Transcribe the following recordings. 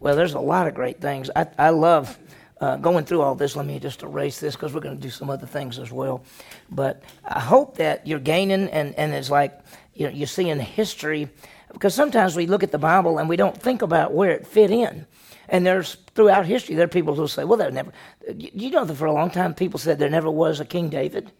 Well, there's a lot of great things. I, I love uh, going through all this. Let me just erase this because we're going to do some other things as well. But I hope that you're gaining and, and it's like you know, you're seeing history because sometimes we look at the Bible and we don't think about where it fit in. And there's throughout history, there are people who say, well, there never, you know that for a long time people said there never was a King David.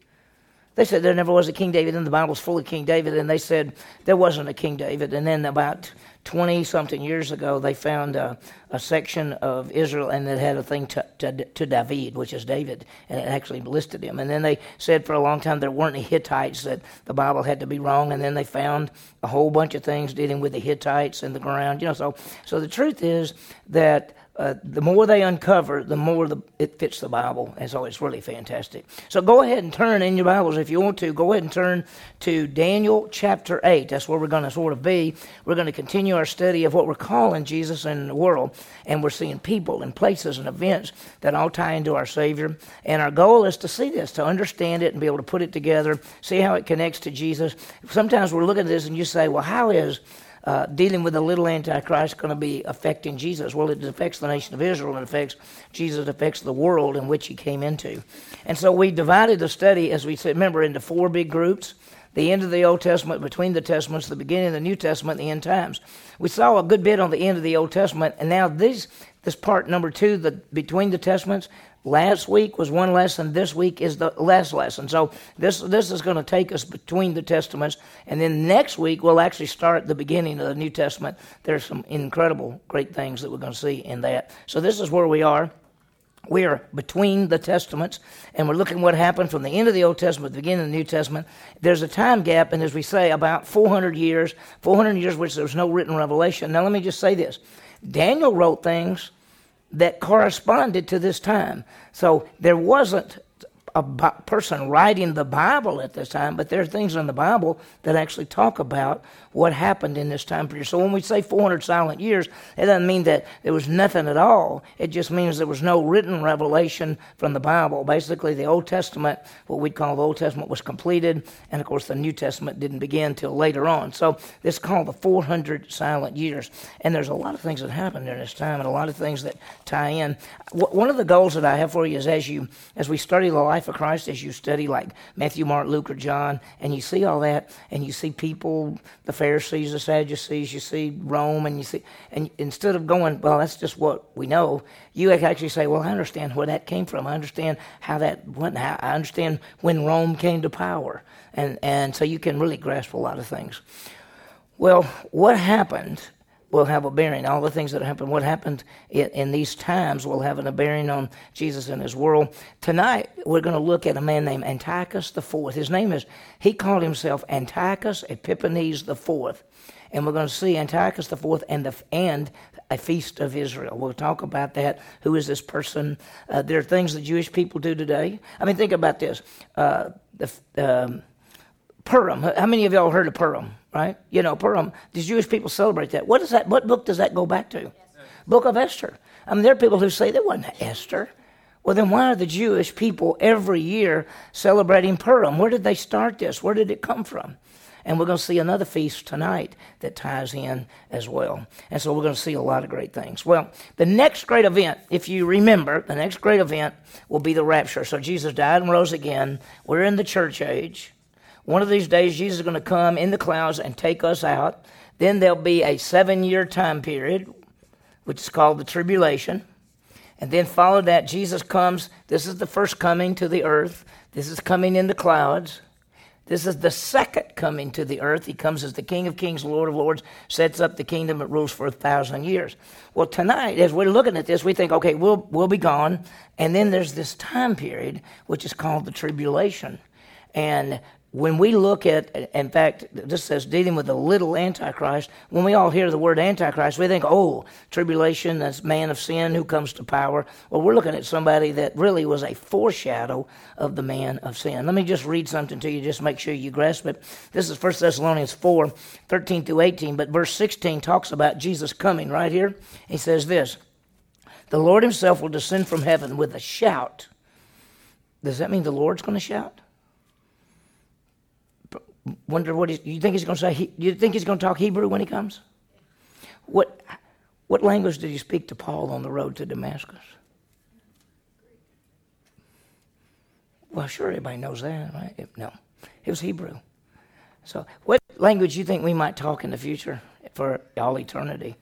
They said there never was a King David, and the Bible's full of King David, and they said there wasn't a King David. And then about 20 something years ago, they found a, a, section of Israel and it had a thing to, to, to, David, which is David, and it actually listed him. And then they said for a long time there weren't any Hittites, that the Bible had to be wrong. And then they found a whole bunch of things dealing with the Hittites in the ground. You know, so, so the truth is that uh, the more they uncover, the more the, it fits the Bible. And so it's really fantastic. So go ahead and turn in your Bibles if you want to. Go ahead and turn to Daniel chapter 8. That's where we're going to sort of be. We're going to continue our study of what we're calling Jesus in the world. And we're seeing people and places and events that all tie into our Savior. And our goal is to see this, to understand it and be able to put it together, see how it connects to Jesus. Sometimes we're looking at this and you say, well, how is uh, dealing with the little Antichrist going to be affecting Jesus? Well, it affects the nation of Israel, and it affects Jesus, affects the world in which he came into. And so we divided the study, as we said, remember, into four big groups the end of the Old Testament, between the Testaments, the beginning of the New Testament, the end times. We saw a good bit on the end of the Old Testament, and now this this part number two, the between the Testaments, Last week was one lesson. This week is the last lesson. So this this is going to take us between the testaments, and then next week we'll actually start the beginning of the New Testament. There's some incredible, great things that we're going to see in that. So this is where we are. We are between the testaments, and we're looking what happened from the end of the Old Testament to the beginning of the New Testament. There's a time gap, and as we say, about 400 years, 400 years which there's no written revelation. Now let me just say this: Daniel wrote things that corresponded to this time. So there wasn't a person writing the Bible at this time, but there are things in the Bible that actually talk about what happened in this time period. So when we say 400 silent years, it doesn't mean that there was nothing at all. It just means there was no written revelation from the Bible. Basically, the Old Testament, what we'd call the Old Testament, was completed, and of course, the New Testament didn't begin until later on. So this is called the 400 silent years. And there's a lot of things that happened during this time, and a lot of things that tie in. One of the goals that I have for you is as you as we study the life of Christ, as you study like Matthew, Mark, Luke, or John, and you see all that, and you see people, the Pharisees, the Sadducees, you see Rome, and you see, and instead of going, well, that's just what we know, you actually say, well, I understand where that came from. I understand how that went. How, I understand when Rome came to power, and and so you can really grasp a lot of things. Well, what happened will have a bearing. All the things that happen, what happened in, in, these times will have a bearing on Jesus and his world. Tonight, we're going to look at a man named Antiochus the Fourth. His name is, he called himself Antiochus Epiphanes the Fourth. And we're going to see Antiochus the Fourth and, the, and a feast of Israel. We'll talk about that. Who is this person? Uh, there are things that Jewish people do today. I mean, think about this. Uh, the, um, Purim. How many of y'all heard of Purim? Right? You know, Purim. The Jewish people celebrate that. What is that? What book does that go back to? Book of Esther. I mean, there are people who say there wasn't Esther. Well, then why are the Jewish people every year celebrating Purim? Where did they start this? Where did it come from? And we're going to see another feast tonight that ties in as well. And so we're going to see a lot of great things. Well, the next great event, if you remember, the next great event will be the rapture. So Jesus died and rose again. We're in the church age. One of these days, Jesus is going to come in the clouds and take us out. Then there'll be a seven year time period, which is called the tribulation. And then follow that, Jesus comes. This is the first coming to the earth. This is coming in the clouds. This is the second coming to the earth. He comes as the King of Kings, Lord of Lords, sets up the kingdom that rules for a thousand years. Well, tonight, as we're looking at this, we think, okay, we'll, we'll be gone. And then there's this time period, which is called the tribulation. And when we look at, in fact, this says dealing with the little Antichrist, when we all hear the word Antichrist, we think, oh, tribulation, that's man of sin who comes to power. Well, we're looking at somebody that really was a foreshadow of the man of sin. Let me just read something to you, just make sure you grasp it. This is 1 Thessalonians 4 13 through 18, but verse 16 talks about Jesus coming right here. He says this The Lord himself will descend from heaven with a shout. Does that mean the Lord's going to shout? Wonder what he's, you think he's going to say. Do you think he's going to talk Hebrew when he comes? What? What language did he speak to Paul on the road to Damascus? Well, sure, everybody knows that, right? No, it was Hebrew. So, what language you think we might talk in the future for all eternity?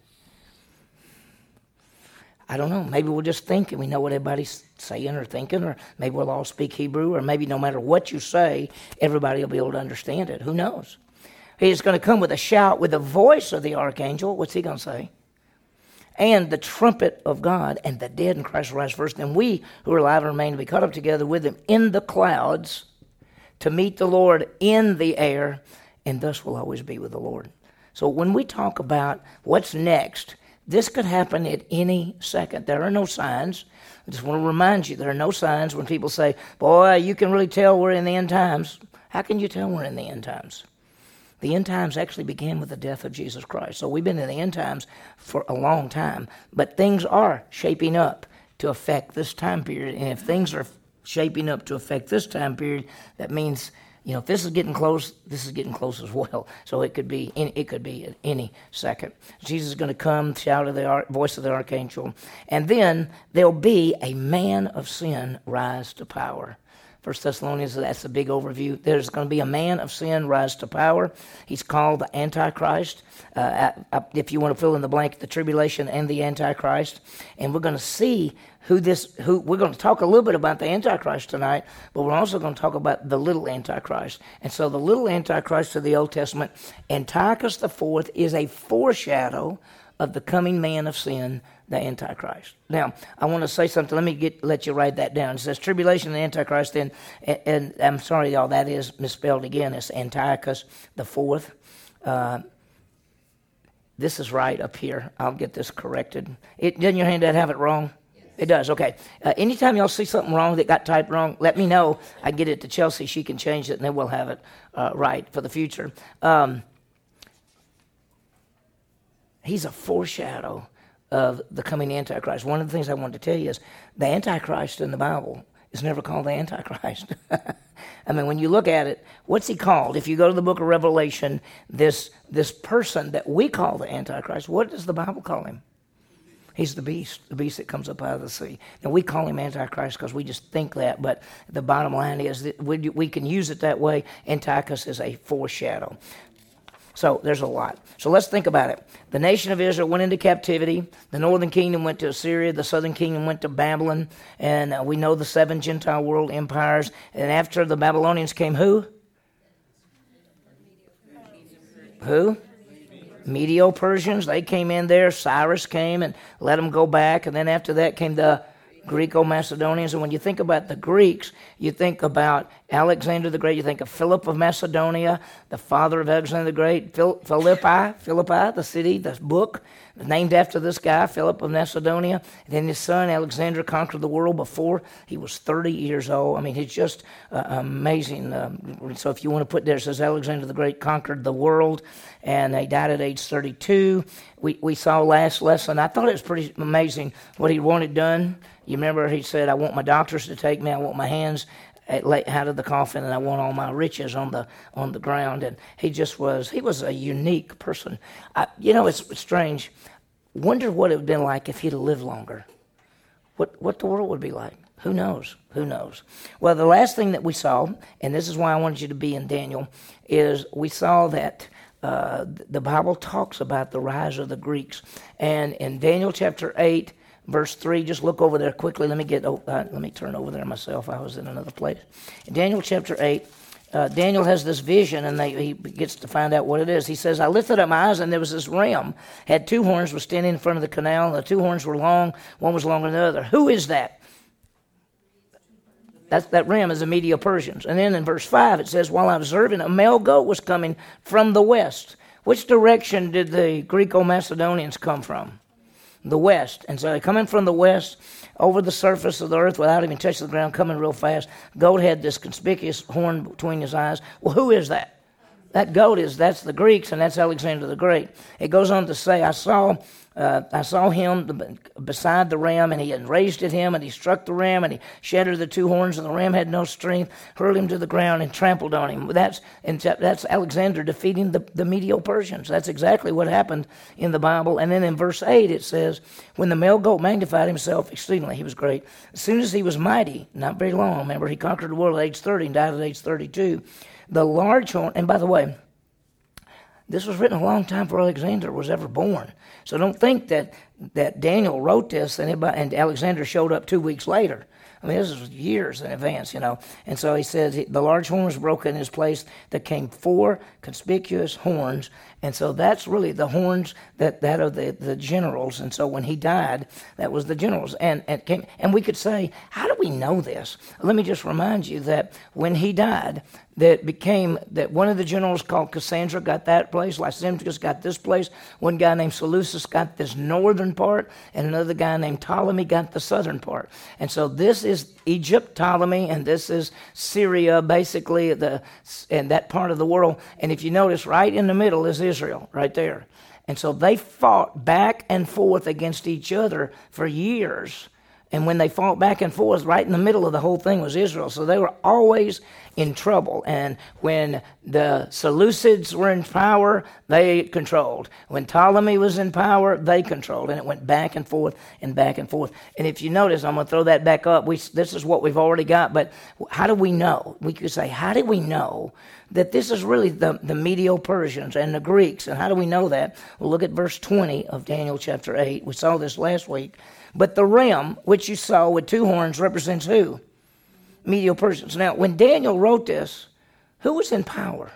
I don't know. Maybe we'll just think and we know what everybody's saying or thinking, or maybe we'll all speak Hebrew, or maybe no matter what you say, everybody will be able to understand it. Who knows? He's going to come with a shout with the voice of the archangel. What's he going to say? And the trumpet of God, and the dead in Christ will rise first. And we who are alive and remain to be caught up together with him in the clouds to meet the Lord in the air, and thus will always be with the Lord. So when we talk about what's next, this could happen at any second. There are no signs. I just want to remind you there are no signs when people say, Boy, you can really tell we're in the end times. How can you tell we're in the end times? The end times actually began with the death of Jesus Christ. So we've been in the end times for a long time, but things are shaping up to affect this time period. And if things are shaping up to affect this time period, that means you know, if this is getting close, this is getting close as well. So it could be, any, it could be at any second. Jesus is going to come, shout of the voice of the archangel, and then there'll be a man of sin rise to power. First Thessalonians, that's a big overview. There's going to be a man of sin rise to power. He's called the Antichrist. Uh, if you want to fill in the blank, the tribulation and the Antichrist. And we're going to see who this, who, we're going to talk a little bit about the Antichrist tonight, but we're also going to talk about the little Antichrist. And so the little Antichrist of the Old Testament, Antiochus the fourth is a foreshadow of the coming man of sin the Antichrist. Now, I want to say something. Let me get let you write that down. It says tribulation and the Antichrist. And, and, and I'm sorry, y'all, that is misspelled again. It's Antiochus the fourth. Uh, this is right up here. I'll get this corrected. It, doesn't your handout have it wrong? It does. Okay. Uh, anytime y'all see something wrong that got typed wrong, let me know. I get it to Chelsea. She can change it, and then we'll have it uh, right for the future. Um, he's a foreshadow of the coming Antichrist. One of the things I wanted to tell you is the Antichrist in the Bible is never called the Antichrist. I mean, when you look at it, what's he called? If you go to the book of Revelation, this, this person that we call the Antichrist, what does the Bible call him? He's the beast, the beast that comes up out of the sea. And we call him Antichrist because we just think that, but the bottom line is that we, we can use it that way. Antiochus is a foreshadow. So there's a lot. So let's think about it. The nation of Israel went into captivity. The northern kingdom went to Assyria. The southern kingdom went to Babylon. And uh, we know the seven Gentile world empires. And after the Babylonians came who? Who? Medo Persians. They came in there. Cyrus came and let them go back. And then after that came the Greco Macedonians. And when you think about the Greeks, you think about Alexander the Great, you think of Philip of Macedonia, the father of Alexander the Great, Philippi, Philippi, the city, the book, named after this guy, Philip of Macedonia. And then his son, Alexander, conquered the world before he was 30 years old. I mean, it's just uh, amazing. Um, so if you want to put there, it says Alexander the Great conquered the world, and he died at age 32. We, we saw last lesson, I thought it was pretty amazing what he wanted done. You remember he said, I want my doctors to take me, I want my hands out of the coffin and I want all my riches on the on the ground. And he just was he was a unique person. I, you know, it's strange. Wonder what it would have been like if he'd lived longer. What what the world would be like. Who knows? Who knows? Well, the last thing that we saw, and this is why I wanted you to be in Daniel, is we saw that uh, the Bible talks about the rise of the Greeks. And in Daniel chapter 8, verse 3 just look over there quickly. Let me get oh, uh, let me turn over there myself. I was in another place. Daniel chapter 8 uh, daniel has this vision and they, he gets to find out what it is. He says i lifted up my eyes and there was this ram. Had two horns was standing in front of the canal and the two horns were long one was longer than the other. Who is that? That, that ram is the Medo Persians. And then in verse 5 it says, While I was observing, a male goat was coming from the west. Which direction did the Greco Macedonians come from? The west. And so they're coming from the west over the surface of the earth without even touching the ground, coming real fast. Goat had this conspicuous horn between his eyes. Well, who is that? That goat is, that's the Greeks, and that's Alexander the Great. It goes on to say, I saw uh, I saw him beside the ram, and he raised at him, and he struck the ram, and he shattered the two horns, and the ram had no strength, hurled him to the ground, and trampled on him. That's, that's Alexander defeating the, the Medo Persians. That's exactly what happened in the Bible. And then in verse 8, it says, When the male goat magnified himself exceedingly, he was great. As soon as he was mighty, not very long, remember, he conquered the world at age 30 and died at age 32. The large horn, and by the way, this was written a long time before Alexander was ever born. So don't think that, that Daniel wrote this and, and Alexander showed up two weeks later. I mean, this is years in advance, you know. And so he says the large horn was broken in his place. There came four conspicuous horns. And so that's really the horns that, that are the, the generals. And so when he died, that was the generals. And, and, came, and we could say, how do we know this? Let me just remind you that when he died, that became that one of the generals called Cassander got that place, Lysimachus got this place, one guy named Seleucus got this northern part, and another guy named Ptolemy got the southern part. And so this is Egypt, Ptolemy, and this is Syria, basically the and that part of the world. And if you notice, right in the middle is Israel, right there. And so they fought back and forth against each other for years. And when they fought back and forth, right in the middle of the whole thing was Israel. So they were always in trouble. And when the Seleucids were in power, they controlled. When Ptolemy was in power, they controlled. And it went back and forth and back and forth. And if you notice, I'm going to throw that back up. We, this is what we've already got. But how do we know? We could say, how do we know that this is really the, the Medo Persians and the Greeks? And how do we know that? Well, look at verse 20 of Daniel chapter 8. We saw this last week. But the ram, which you saw with two horns, represents who? Medo Persians. Now, when Daniel wrote this, who was in power?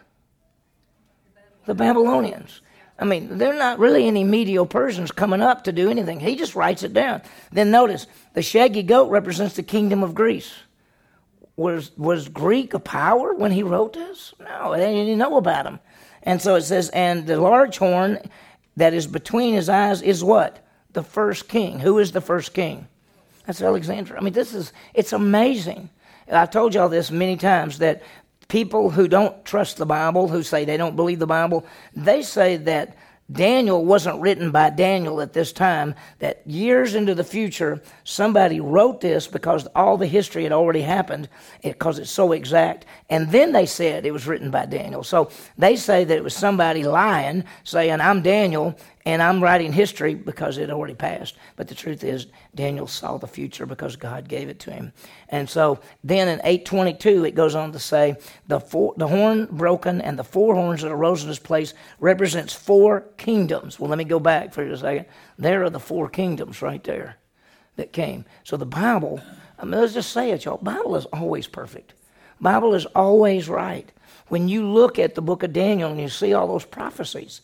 The Babylonians. I mean, they're not really any Medo Persians coming up to do anything. He just writes it down. Then notice the shaggy goat represents the kingdom of Greece. Was was Greek a power when he wrote this? No, they didn't even know about him. And so it says, and the large horn that is between his eyes is what? The first king. Who is the first king? That's Alexander. I mean, this is it's amazing. I've told y'all this many times that people who don't trust the Bible, who say they don't believe the Bible, they say that Daniel wasn't written by Daniel at this time, that years into the future, somebody wrote this because all the history had already happened, because it's so exact. And then they said it was written by Daniel. So they say that it was somebody lying, saying, I'm Daniel, and I'm writing history because it already passed. But the truth is, Daniel saw the future because God gave it to him. And so then in 822, it goes on to say, the, four, the horn broken and the four horns that arose in his place represents four kingdoms. Well, let me go back for a second. There are the four kingdoms right there that came. So the Bible, I mean, let's just say it, y'all. Bible is always perfect. Bible is always right. When you look at the book of Daniel and you see all those prophecies,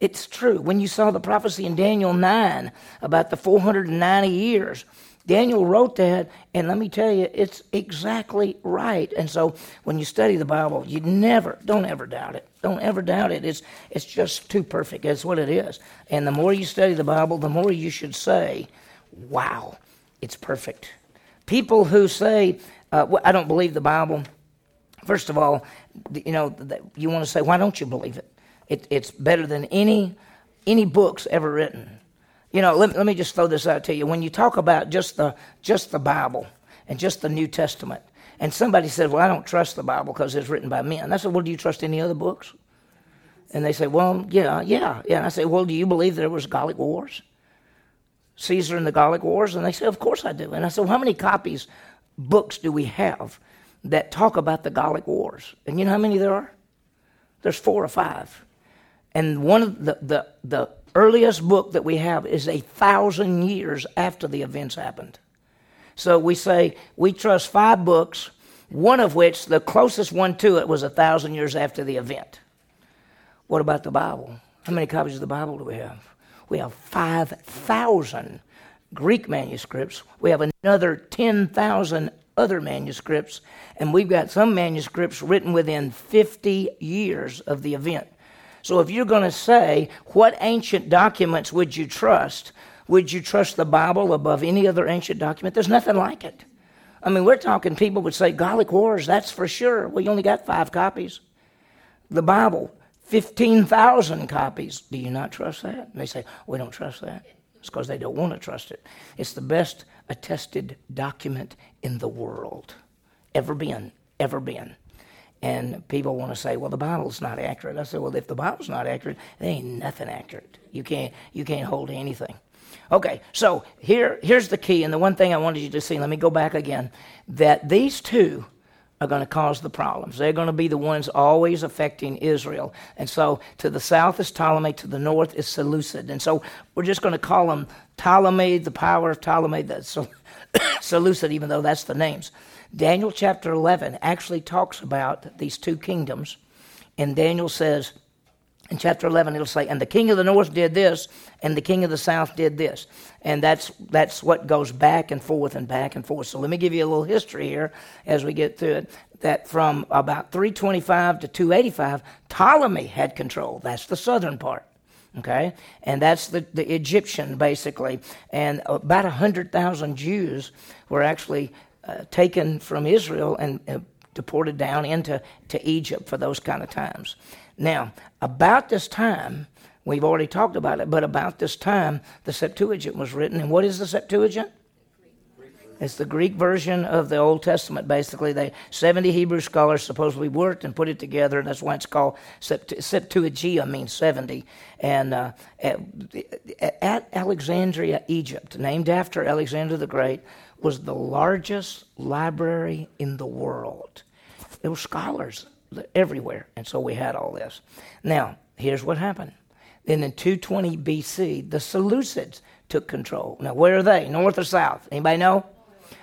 it's true. When you saw the prophecy in Daniel 9 about the 490 years, Daniel wrote that, and let me tell you, it's exactly right. And so when you study the Bible, you never, don't ever doubt it. Don't ever doubt it. It's, it's just too perfect. That's what it is. And the more you study the Bible, the more you should say, wow, it's perfect. People who say, uh, I don't believe the Bible, first of all, you know, you want to say, why don't you believe it? It, it's better than any, any books ever written. You know, let, let me just throw this out to you. When you talk about just the, just the Bible and just the New Testament, and somebody said, Well, I don't trust the Bible because it's written by men. I said, Well, do you trust any other books? And they say, Well, yeah, yeah, yeah. And I say, Well, do you believe there was Gallic Wars? Caesar and the Gallic Wars? And they say, Of course I do. And I said, well, How many copies, books do we have that talk about the Gallic Wars? And you know how many there are? There's four or five. And one of the, the, the earliest book that we have is a thousand years after the events happened. So we say we trust five books, one of which, the closest one to it, was a thousand years after the event. What about the Bible? How many copies of the Bible do we have? We have 5,000 Greek manuscripts. We have another 10,000 other manuscripts. And we've got some manuscripts written within 50 years of the event. So if you're going to say, what ancient documents would you trust? Would you trust the Bible above any other ancient document? There's nothing like it. I mean, we're talking people would say Gallic Wars, that's for sure. We only got five copies. The Bible, 15,000 copies. Do you not trust that? And they say, We don't trust that. It's because they don't want to trust it. It's the best attested document in the world, ever been, ever been. And people want to say, well, the Bible's not accurate. I say, well, if the Bible's not accurate, there ain't nothing accurate. You can't, you can't hold anything. Okay, so here, here's the key, and the one thing I wanted you to see, let me go back again, that these two are going to cause the problems. They're going to be the ones always affecting Israel. And so to the south is Ptolemy, to the north is Seleucid. And so we're just going to call them Ptolemy, the power of Ptolemy, the Seleucid, even though that's the names. Daniel chapter 11 actually talks about these two kingdoms. And Daniel says, in chapter 11 it'll say and the king of the north did this and the king of the south did this. And that's that's what goes back and forth and back and forth. So let me give you a little history here as we get through it that from about 325 to 285 ptolemy had control. That's the southern part okay? And that's the, the egyptian basically. And about 100000 jews were actually uh, taken from israel and uh, deported down into to egypt for those kind of times now, about this time, we've already talked about it, but about this time, the Septuagint was written. And what is the Septuagint? It's the Greek version of the Old Testament, basically. They 70 Hebrew scholars supposedly worked and put it together. And that's why it's called Sept- Septuaginta, means 70. And uh, at, at Alexandria, Egypt, named after Alexander the Great, was the largest library in the world. There were scholars everywhere. And so we had all this. Now, here's what happened. Then in 220 BC, the Seleucids took control. Now, where are they? North or south? Anybody know?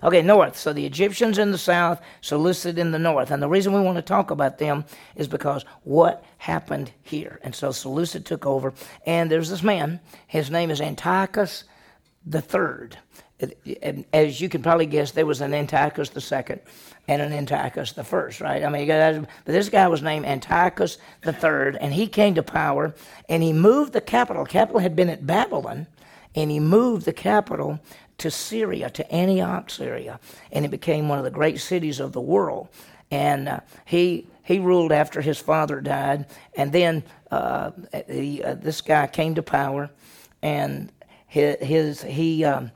Okay, north. So the Egyptians in the south, Seleucid in the north. And the reason we want to talk about them is because what happened here. And so Seleucid took over. And there's this man. His name is Antiochus the Third. As you can probably guess, there was an Antiochus the Second and an Antiochus the first, right? I mean, but this guy was named Antiochus the third, and he came to power, and he moved the capital. Capital had been at Babylon, and he moved the capital to Syria, to Antioch, Syria, and it became one of the great cities of the world. And uh, he he ruled after his father died, and then uh, he, uh, this guy came to power, and his, his he um,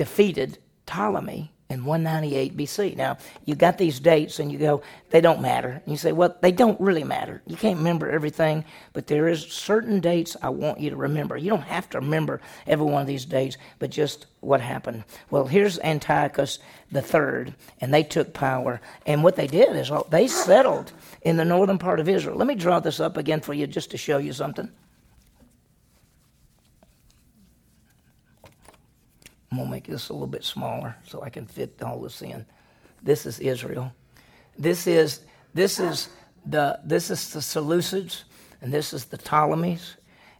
defeated Ptolemy in 198 BC. Now, you got these dates and you go, they don't matter. And you say, well, they don't really matter. You can't remember everything, but there is certain dates I want you to remember. You don't have to remember every one of these dates, but just what happened. Well, here's Antiochus the third, and they took power. And what they did is they settled in the northern part of Israel. Let me draw this up again for you just to show you something. I'm going to make this a little bit smaller so I can fit all this in. This is Israel. This is this is the this is the Seleucids and this is the Ptolemies.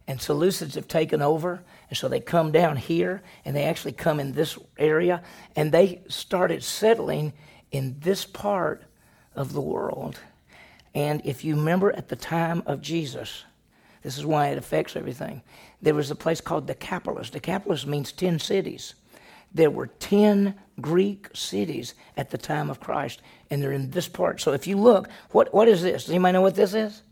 And Seleucids have taken over, and so they come down here and they actually come in this area and they started settling in this part of the world. And if you remember at the time of Jesus, this is why it affects everything. There was a place called Decapolis. Decapolis means 10 cities. There were 10 Greek cities at the time of Christ, and they're in this part. So if you look, what, what is this? Does anybody know what this is?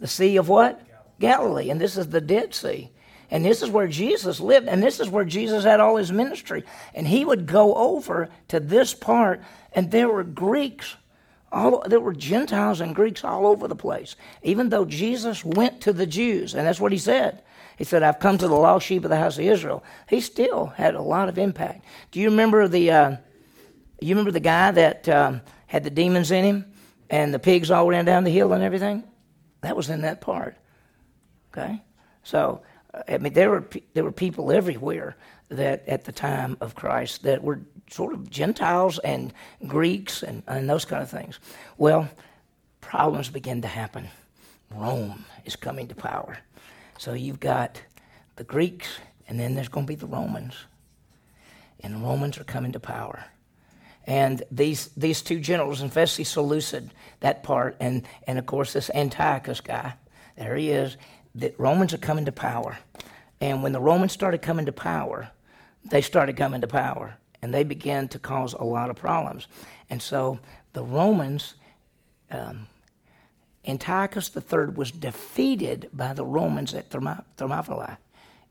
The Sea of what? Galilee. And this is the Dead Sea. And this is where Jesus lived, and this is where Jesus had all his ministry. And he would go over to this part, and there were Greeks all, there were Gentiles and Greeks all over the place. Even though Jesus went to the Jews, and that's what he said. He said, I've come to the lost sheep of the house of Israel. He still had a lot of impact. Do you remember the, uh, you remember the guy that um, had the demons in him and the pigs all ran down the hill and everything? That was in that part. Okay? So, uh, I mean, there were, there were people everywhere that at the time of Christ that were sort of Gentiles and Greeks and, and those kind of things. Well, problems begin to happen. Rome is coming to power. So you've got the Greeks, and then there's going to be the Romans. And the Romans are coming to power. And these, these two generals, and especially Seleucid, that part, and, and of course this Antiochus guy, there he is, the Romans are coming to power. And when the Romans started coming to power, they started coming to power. And they began to cause a lot of problems. And so the Romans um, Antiochus III was defeated by the Romans at Thermopylae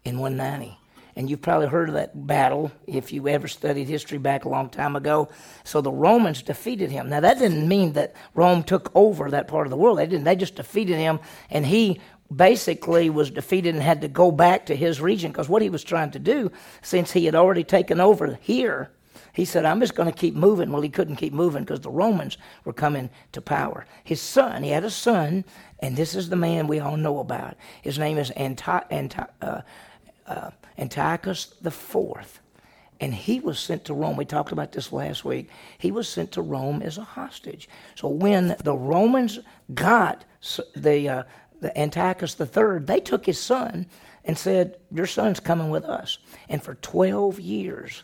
in 190. And you've probably heard of that battle if you ever studied history back a long time ago. So the Romans defeated him. Now, that didn't mean that Rome took over that part of the world. They didn't. They just defeated him, and he basically was defeated and had to go back to his region because what he was trying to do, since he had already taken over here, he said, I'm just going to keep moving. Well, he couldn't keep moving because the Romans were coming to power. His son, he had a son, and this is the man we all know about. His name is Anti- Anti- uh, uh, Antiochus IV. And he was sent to Rome. We talked about this last week. He was sent to Rome as a hostage. So when the Romans got the, uh, the Antiochus III, they took his son and said, Your son's coming with us. And for 12 years,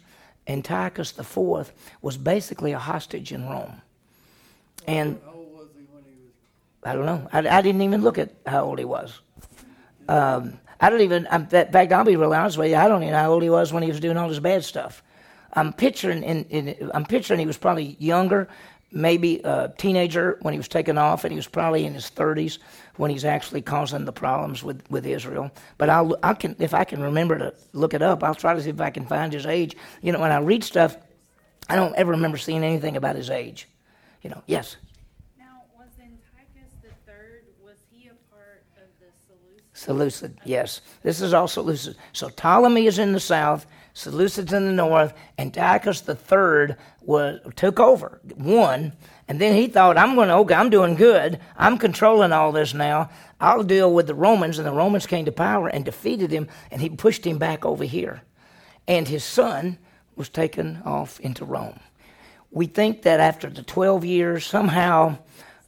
Antiochus IV was basically a hostage in Rome. And I don't know. I, I, didn't even look at how old he was. Um, I don't even. In fact, I'll be real honest with you. I don't even know how old he was when he was doing all this bad stuff. I'm picturing. In, in, I'm picturing he was probably younger, maybe a teenager when he was taken off, and he was probably in his 30s when he's actually causing the problems with, with Israel. But I'll, I can, if I can remember to look it up, I'll try to see if I can find his age. You know, when I read stuff, I don't ever remember seeing anything about his age. You know, yes. Now, was Antiochus the third? Was he a part of the Seleucid? Seleucid, yes. This is all Seleucid. So Ptolemy is in the south. Seleucid's in the north, and Antiochus III was took over, won, and then he thought, I'm going to, okay, I'm doing good. I'm controlling all this now. I'll deal with the Romans, and the Romans came to power and defeated him, and he pushed him back over here. And his son was taken off into Rome. We think that after the 12 years, somehow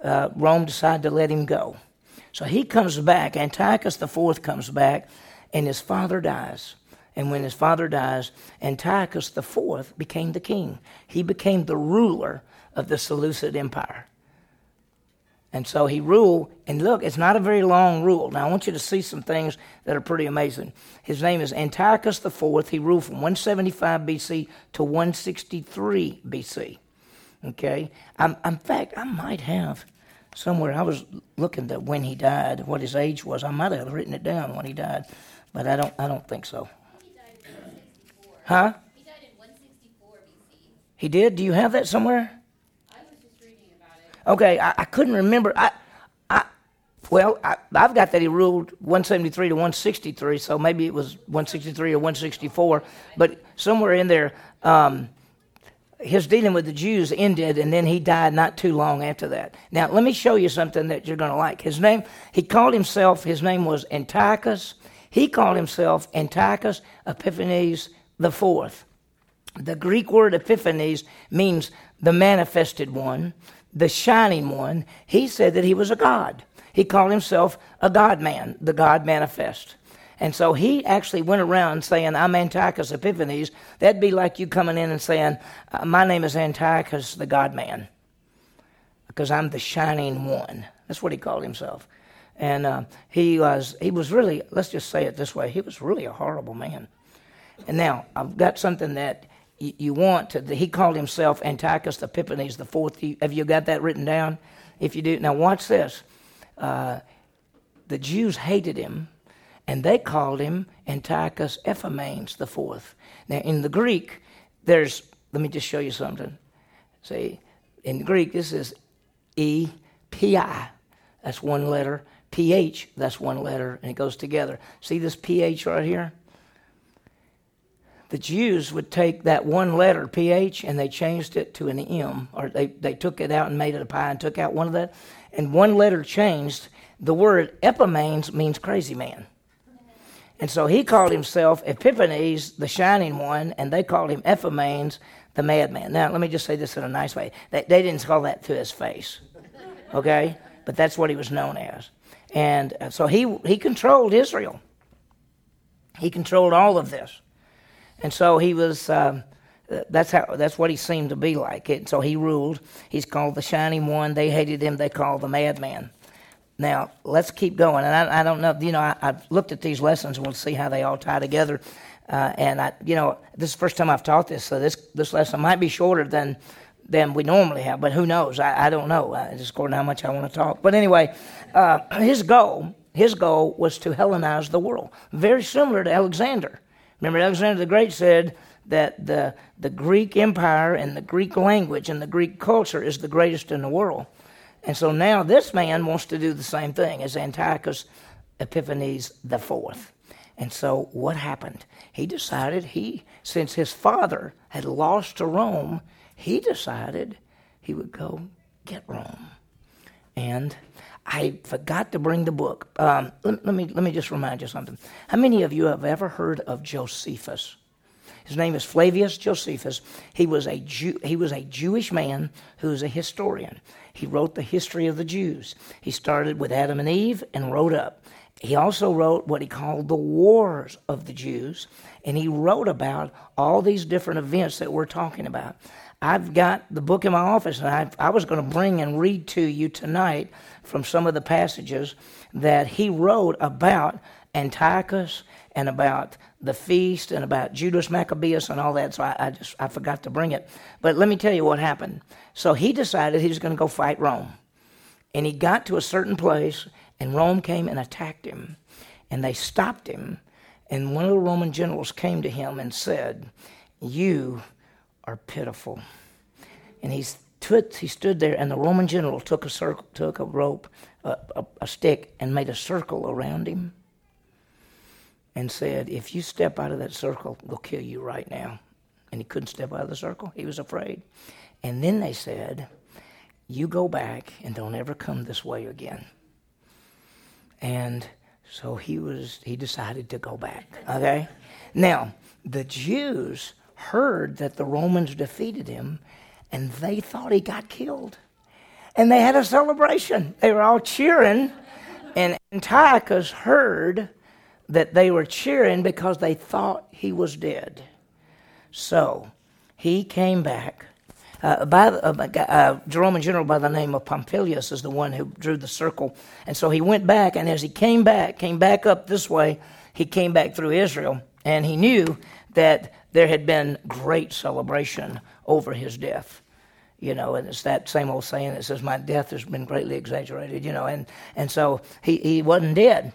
uh, Rome decided to let him go. So he comes back, Antiochus IV comes back, and his father dies. And when his father dies, Antiochus IV became the king. He became the ruler of the Seleucid Empire. And so he ruled, and look, it's not a very long rule. Now I want you to see some things that are pretty amazing. His name is Antiochus IV. He ruled from 175 BC to 163 BC. Okay? I'm, in fact, I might have somewhere, I was looking at when he died, what his age was. I might have written it down when he died, but I don't, I don't think so. Huh? He died in 164 BC. He did? Do you have that somewhere? I was just reading about it. Okay, I, I couldn't remember. I, I, well, I, I've got that he ruled 173 to 163, so maybe it was 163 or 164, but somewhere in there, um, his dealing with the Jews ended, and then he died not too long after that. Now, let me show you something that you're going to like. His name, he called himself, his name was Antiochus. He called himself Antiochus Epiphanes the fourth. The Greek word Epiphanes means the manifested one, the shining one. He said that he was a god. He called himself a God man, the God manifest. And so he actually went around saying, I'm Antiochus Epiphanes. That'd be like you coming in and saying, uh, My name is Antiochus the God man, because I'm the shining one. That's what he called himself. And uh, he, was, he was really, let's just say it this way, he was really a horrible man. And now I've got something that you, want to. He called himself Antiochus Epiphanes the fourth. Have you got that written down? If you do, now watch this. Uh, the Jews hated him, and they called him Antiochus Epiphanes the fourth. Now in the Greek, there's. Let me just show you something. See, in Greek, this is E P I. That's one letter. P H. That's one letter, and it goes together. See this P H right here? The Jews would take that one letter, PH, and they changed it to an M, or they, they took it out and made it a pi and took out one of that. And one letter changed. The word Epimanes means crazy man. And so he called himself Epiphanes, the shining one, and they called him Epimanes, the madman. Now, let me just say this in a nice way. They, they didn't call that to his face, okay? But that's what he was known as. And uh, so he, he controlled Israel. He controlled all of this. And so he was. Um, that's how. That's what he seemed to be like. And so he ruled. He's called the Shining One. They hated him. They called the Madman. Now let's keep going. And I, I don't know. You know, I, have looked at these lessons. We'll see how they all tie together. Uh, and I, you know, this is the first time I've taught this, so this this lesson might be shorter than than we normally have. But who knows? I, I don't know. I, just according to how much I want to talk. But anyway, uh, his goal his goal was to Hellenize the world, very similar to Alexander. Remember, Alexander the Great said that the, the Greek Empire and the Greek language and the Greek culture is the greatest in the world. And so now this man wants to do the same thing as Antiochus Epiphanes IV. And so what happened? He decided he, since his father had lost to Rome, he decided he would go get Rome. And I forgot to bring the book. Um, let, let, me, let me just remind you something. How many of you have ever heard of Josephus? His name is Flavius Josephus. He was a Jew, he was a Jewish man who was a historian. He wrote the history of the Jews. He started with Adam and Eve and wrote up. He also wrote what he called the Wars of the Jews, and he wrote about all these different events that we're talking about. I've got the book in my office, and I, I was going to bring and read to you tonight from some of the passages that he wrote about Antiochus and about the feast and about Judas Maccabeus and all that. So I, I, just I forgot to bring it. But let me tell you what happened. So he decided he was going to go fight Rome, and he got to a certain place, and Rome came and attacked him, and they stopped him. And one of the Roman generals came to him and said, "You are pitiful." And he's he stood there, and the Roman general took a took a rope, a, a, a stick, and made a circle around him, and said, "If you step out of that circle, we'll kill you right now." And he couldn't step out of the circle; he was afraid. And then they said, "You go back and don't ever come this way again." And so he was. He decided to go back. Okay. Now the Jews heard that the Romans defeated him and they thought he got killed. And they had a celebration. They were all cheering, and Antiochus heard that they were cheering because they thought he was dead. So he came back. Uh, by uh, uh, Roman general by the name of Pompilius is the one who drew the circle. And so he went back, and as he came back, came back up this way, he came back through Israel, and he knew that there had been great celebration over his death. You know, and it's that same old saying that says, My death has been greatly exaggerated, you know, and, and so he, he wasn't dead.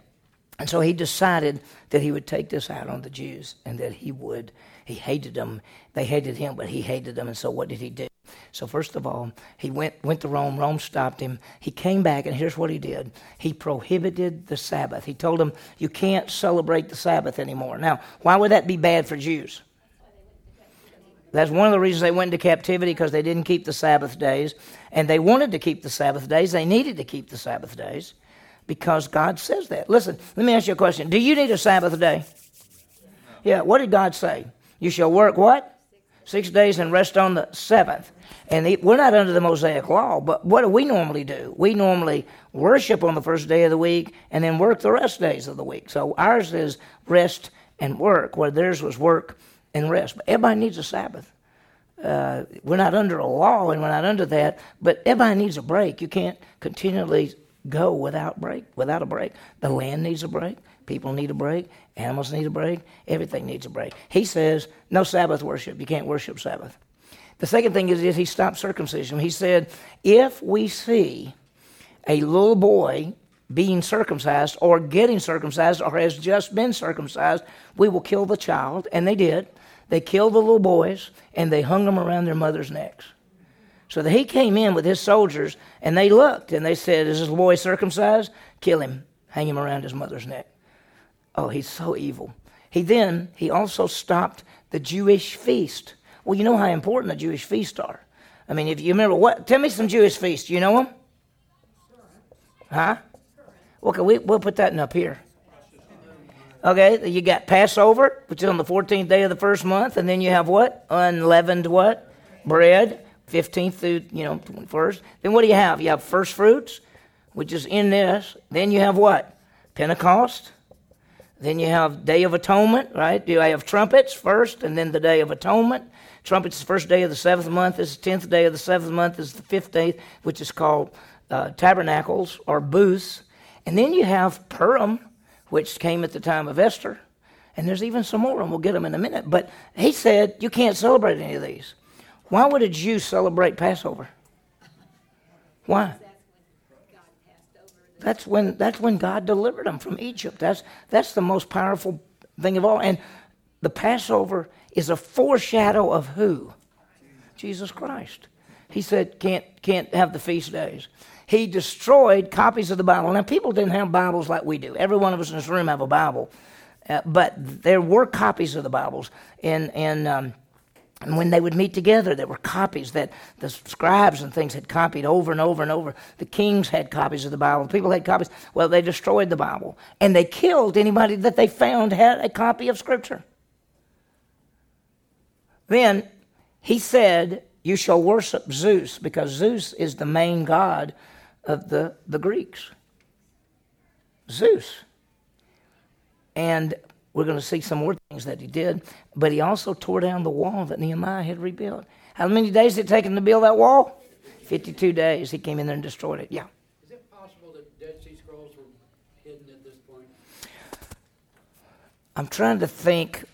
And so he decided that he would take this out on the Jews and that he would. He hated them. They hated him, but he hated them. And so what did he do? So first of all, he went, went to Rome. Rome stopped him. He came back, and here's what he did. He prohibited the Sabbath. He told them, you can't celebrate the Sabbath anymore. Now, why would that be bad for Jews? That's one of the reasons they went into captivity because they didn't keep the Sabbath days. And they wanted to keep the Sabbath days. They needed to keep the Sabbath days because God says that. Listen, let me ask you a question. Do you need a Sabbath day? Yeah, what did God say? You shall work what? Six days and rest on the seventh. And we're not under the Mosaic law, but what do we normally do? We normally worship on the first day of the week and then work the rest days of the week. So ours is rest and work, where theirs was work and rest. But everybody needs a Sabbath. Uh, we're not under a law and we're not under that, but everybody needs a break. You can't continually go without break, without a break. The land needs a break. People need a break. Animals need a break. Everything needs a break. He says no Sabbath worship. You can't worship Sabbath. The second thing is, is he stopped circumcision. He said, if we see a little boy being circumcised or getting circumcised or has just been circumcised, we will kill the child. And they did. They killed the little boys and they hung them around their mother's necks. So he came in with his soldiers and they looked and they said, Is this boy circumcised? Kill him, hang him around his mother's neck. Oh, he's so evil. He then, he also stopped the Jewish feast. Well, you know how important the Jewish feasts are. I mean, if you remember what, tell me some Jewish feasts. You know them? Huh? Okay, we, we'll put that in up here. Okay, you got Passover, which is on the 14th day of the first month, and then you have what? Unleavened what? Bread, 15th through, you know, 21st. Then what do you have? You have first fruits, which is in this. Then you have what? Pentecost. Then you have Day of Atonement, right? Do you have trumpets first, and then the Day of Atonement. Trumpets is the first day of the seventh month. Is the tenth day of the seventh month. Is the fifteenth, which is called uh, tabernacles or booths. And then you have Purim, which came at the time of Esther. And there's even some more, and we'll get them in a minute. But he said, You can't celebrate any of these. Why would a Jew celebrate Passover? Why? That's when that's when God delivered them from Egypt. That's that's the most powerful thing of all. And the Passover is a foreshadow of who? Jesus Christ. He said can't can't have the feast days. He destroyed copies of the Bible. Now people didn't have Bibles like we do. Every one of us in this room have a Bible, uh, but there were copies of the Bibles. And um, and when they would meet together, there were copies that the scribes and things had copied over and over and over. The kings had copies of the Bible. People had copies. Well, they destroyed the Bible. And they killed anybody that they found had a copy of Scripture. Then he said, You shall worship Zeus, because Zeus is the main god of the, the Greeks. Zeus. And we're going to see some more things that he did, but he also tore down the wall that Nehemiah had rebuilt. How many days did it take him to build that wall? 52 days. He came in there and destroyed it. Yeah. Is it possible that Dead Sea Scrolls were hidden at this point? I'm trying to think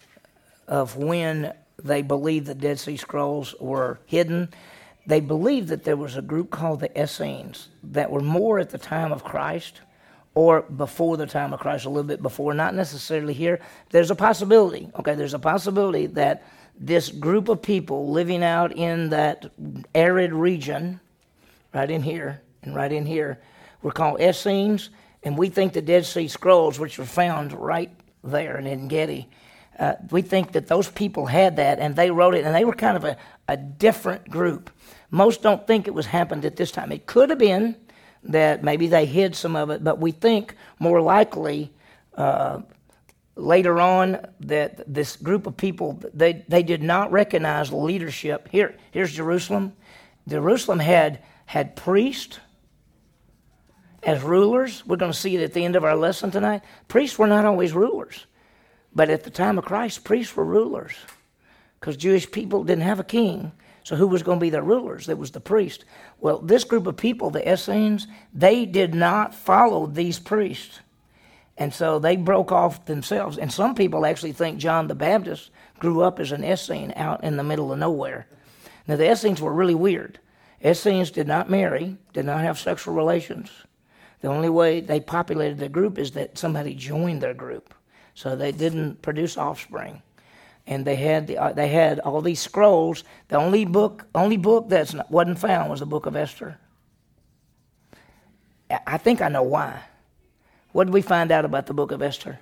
of when they believed the Dead Sea Scrolls were hidden. They believed that there was a group called the Essenes that were more at the time of Christ or before the time of Christ, a little bit before, not necessarily here. There's a possibility, okay, there's a possibility that this group of people living out in that arid region, right in here and right in here, were called Essenes, and we think the Dead Sea Scrolls, which were found right there in Engedi, uh, we think that those people had that and they wrote it, and they were kind of a, a different group. Most don't think it was happened at this time. It could have been that maybe they hid some of it, but we think more likely uh, later on that this group of people they they did not recognize leadership. Here, here's Jerusalem. Jerusalem had had priests as rulers. We're going to see it at the end of our lesson tonight. Priests were not always rulers, but at the time of Christ, priests were rulers because Jewish people didn't have a king. So who was going to be their rulers? It was the priest. Well, this group of people, the Essenes, they did not follow these priests. And so they broke off themselves. And some people actually think John the Baptist grew up as an Essene out in the middle of nowhere. Now, the Essenes were really weird. Essenes did not marry, did not have sexual relations. The only way they populated their group is that somebody joined their group. So they didn't produce offspring and they had the, uh, they had all these scrolls. The only book only book that wasn't found was the book of Esther. I think I know why. What did we find out about the book of Esther?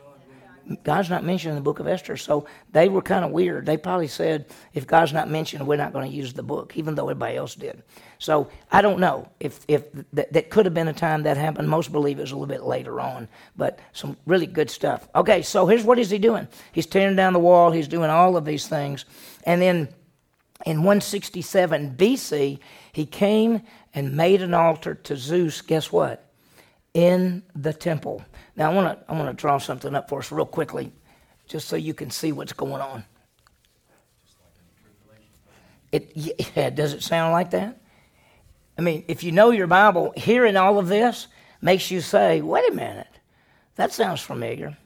God's not mentioned in the book of Esther. So they were kind of weird. They probably said, if God's not mentioned, we're not going to use the book, even though everybody else did. So I don't know if, if that, that could have been a time that happened. Most believe it was a little bit later on, but some really good stuff. Okay, so here's what is he doing? He's tearing down the wall. He's doing all of these things. And then in 167 BC, he came and made an altar to Zeus. Guess what? In the temple. Now I want to I want to draw something up for us real quickly, just so you can see what's going on. It yeah, does it sound like that? I mean, if you know your Bible, hearing all of this makes you say, "Wait a minute, that sounds familiar."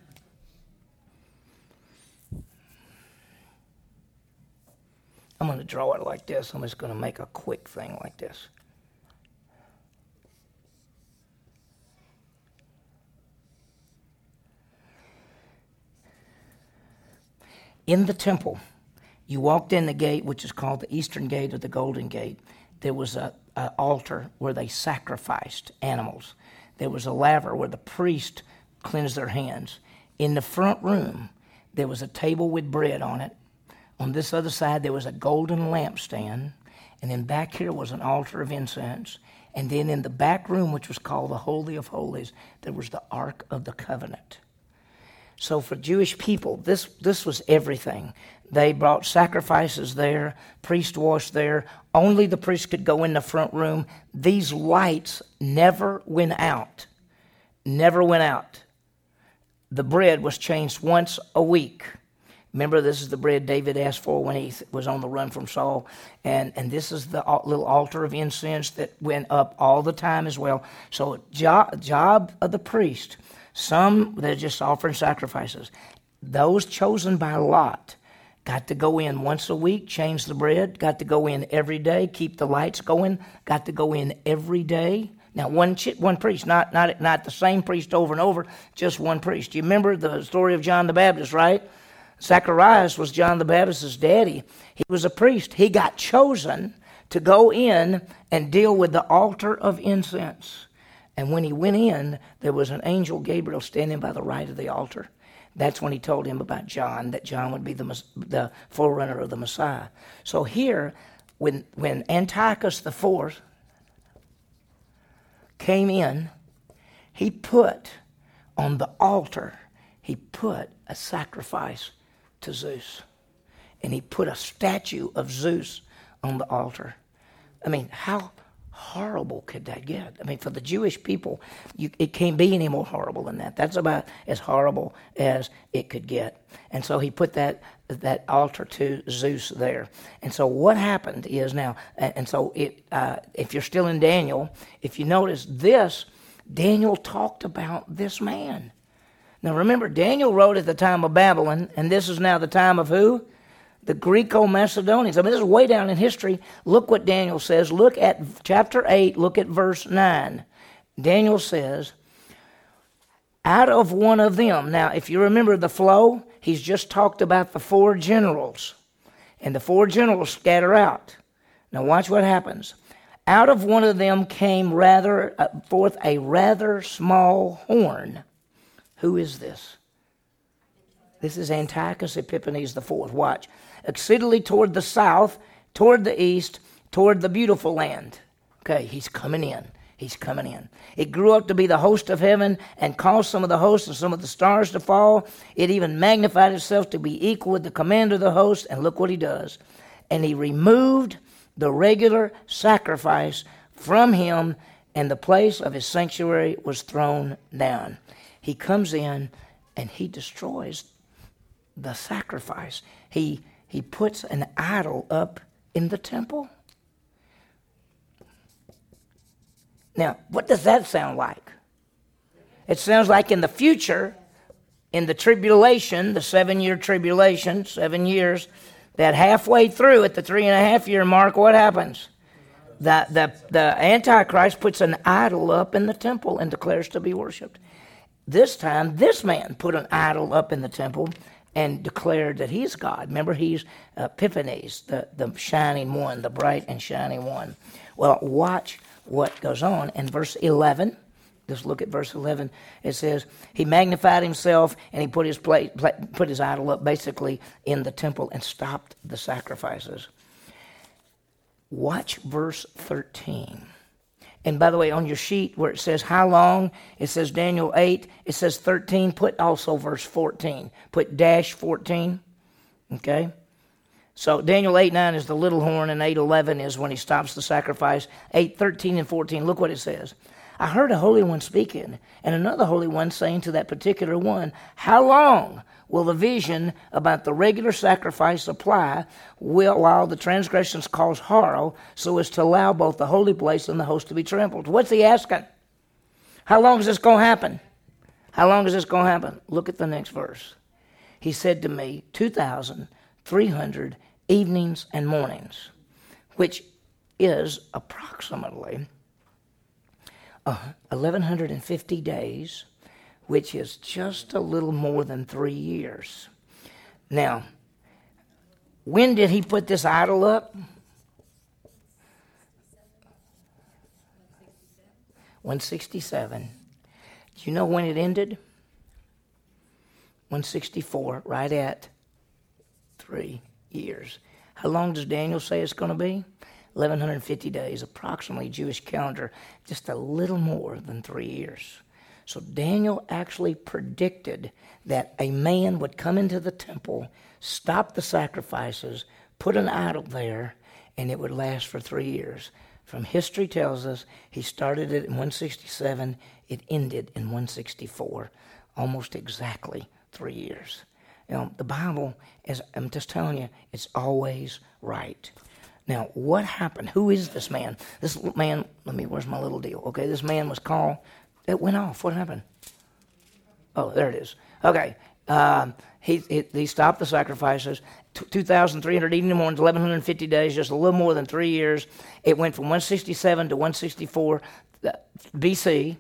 I'm going to draw it like this. I'm just going to make a quick thing like this. In the temple, you walked in the gate, which is called the Eastern Gate or the Golden Gate. There was a, altar where they sacrificed animals. There was a laver where the priest cleansed their hands. In the front room, there was a table with bread on it. On this other side, there was a golden lampstand. And then back here was an altar of incense. And then in the back room, which was called the Holy of Holies, there was the Ark of the Covenant. So for Jewish people, this, this was everything. They brought sacrifices there, priest washed there. Only the priest could go in the front room. These lights never went out. Never went out. The bread was changed once a week. Remember, this is the bread David asked for when he was on the run from Saul. And, and this is the little altar of incense that went up all the time as well. So, job, job of the priest some, they're just offering sacrifices. Those chosen by Lot, got to go in once a week, change the bread, got to go in every day, keep the lights going, got to go in every day. Now, one, one priest, not, not, not the same priest over and over, just one priest. You remember the story of John the Baptist, right? Zacharias was John the Baptist's daddy. He was a priest. He got chosen to go in and deal with the altar of incense. And when he went in, there was an angel Gabriel standing by the right of the altar. That's when he told him about John, that John would be the, the forerunner of the Messiah. So here, when, when Antiochus IV came in, he put on the altar, he put a sacrifice to Zeus. And he put a statue of Zeus on the altar. I mean, how horrible could that get? I mean, for the Jewish people, you, it can't be any more horrible than that. That's about as horrible as it could get. And so he put that that altar to Zeus there. And so what happened is now, and so it, uh, if you're still in Daniel, if you notice this, Daniel talked about this man. Now remember, Daniel wrote at the time of Babylon, and this is now the time of who? The Greco Macedonians. I mean, this is way down in history. Look what Daniel says. Look at chapter 8, look at verse 9. Daniel says, out of one of them. Now, if you remember the flow, he's just talked about the four generals. And the four generals scatter out. Now, watch what happens. Out of one of them came rather uh, forth a rather small horn. Who is this? This is Antiochus Epiphanes IV. Watch exceedingly toward the south, toward the east, toward the beautiful land. Okay, he's coming in. He's coming in. It grew up to be the host of heaven and caused some of the hosts and some of the stars to fall. It even magnified itself to be equal with the commander of the host. And look what he does. And he removed the regular sacrifice from him, and the place of his sanctuary was thrown down. He comes in and he destroys the sacrifice. He he puts an idol up in the temple. Now, what does that sound like? It sounds like in the future, in the tribulation, the seven year tribulation, seven years, that halfway through at the three and a half year mark, what happens? The, the, the Antichrist puts an idol up in the temple and declares to be worshiped. This time, this man put an idol up in the temple and declared that he's God. Remember, he's uh, Epiphanes, the, the shining one, the bright and shining one. Well, watch what goes on in verse 11. Just look at verse 11. It says, He magnified himself and he put his, put his idol up basically in the temple and stopped the sacrifices. Watch verse 13. And by the way, on your sheet where it says how long, it says Daniel 8, it says 13. Put also verse 14. Put dash 14. Okay? So Daniel 8 9 is the little horn, and 8 11 is when he stops the sacrifice. 8 13 and 14, look what it says. I heard a holy one speaking, and another holy one saying to that particular one, How long will the vision about the regular sacrifice apply will while the transgressions cause horror so as to allow both the holy place and the host to be trampled? What's he asking? How long is this going to happen? How long is this going to happen? Look at the next verse. He said to me, 2,300 evenings and mornings, which is approximately uh, 1,150 days which is just a little more than three years. Now, when did he put this idol up? 167. Do you know when it ended? 164, right at three years. How long does Daniel say it's going to be? 1150 days, approximately Jewish calendar, just a little more than three years. So Daniel actually predicted that a man would come into the temple, stop the sacrifices, put an idol there, and it would last for three years. From history tells us he started it in 167, it ended in 164, almost exactly three years. Know, the Bible, as I'm just telling you, it's always right. Now, what happened? Who is this man? This man, let me, where's my little deal? Okay, this man was called it went off. What happened? Oh, there it is. Okay. Um, he, he, he stopped the sacrifices. 2,300 evening mornings, 1,150 days, just a little more than three years. It went from 167 to 164 uh, BC.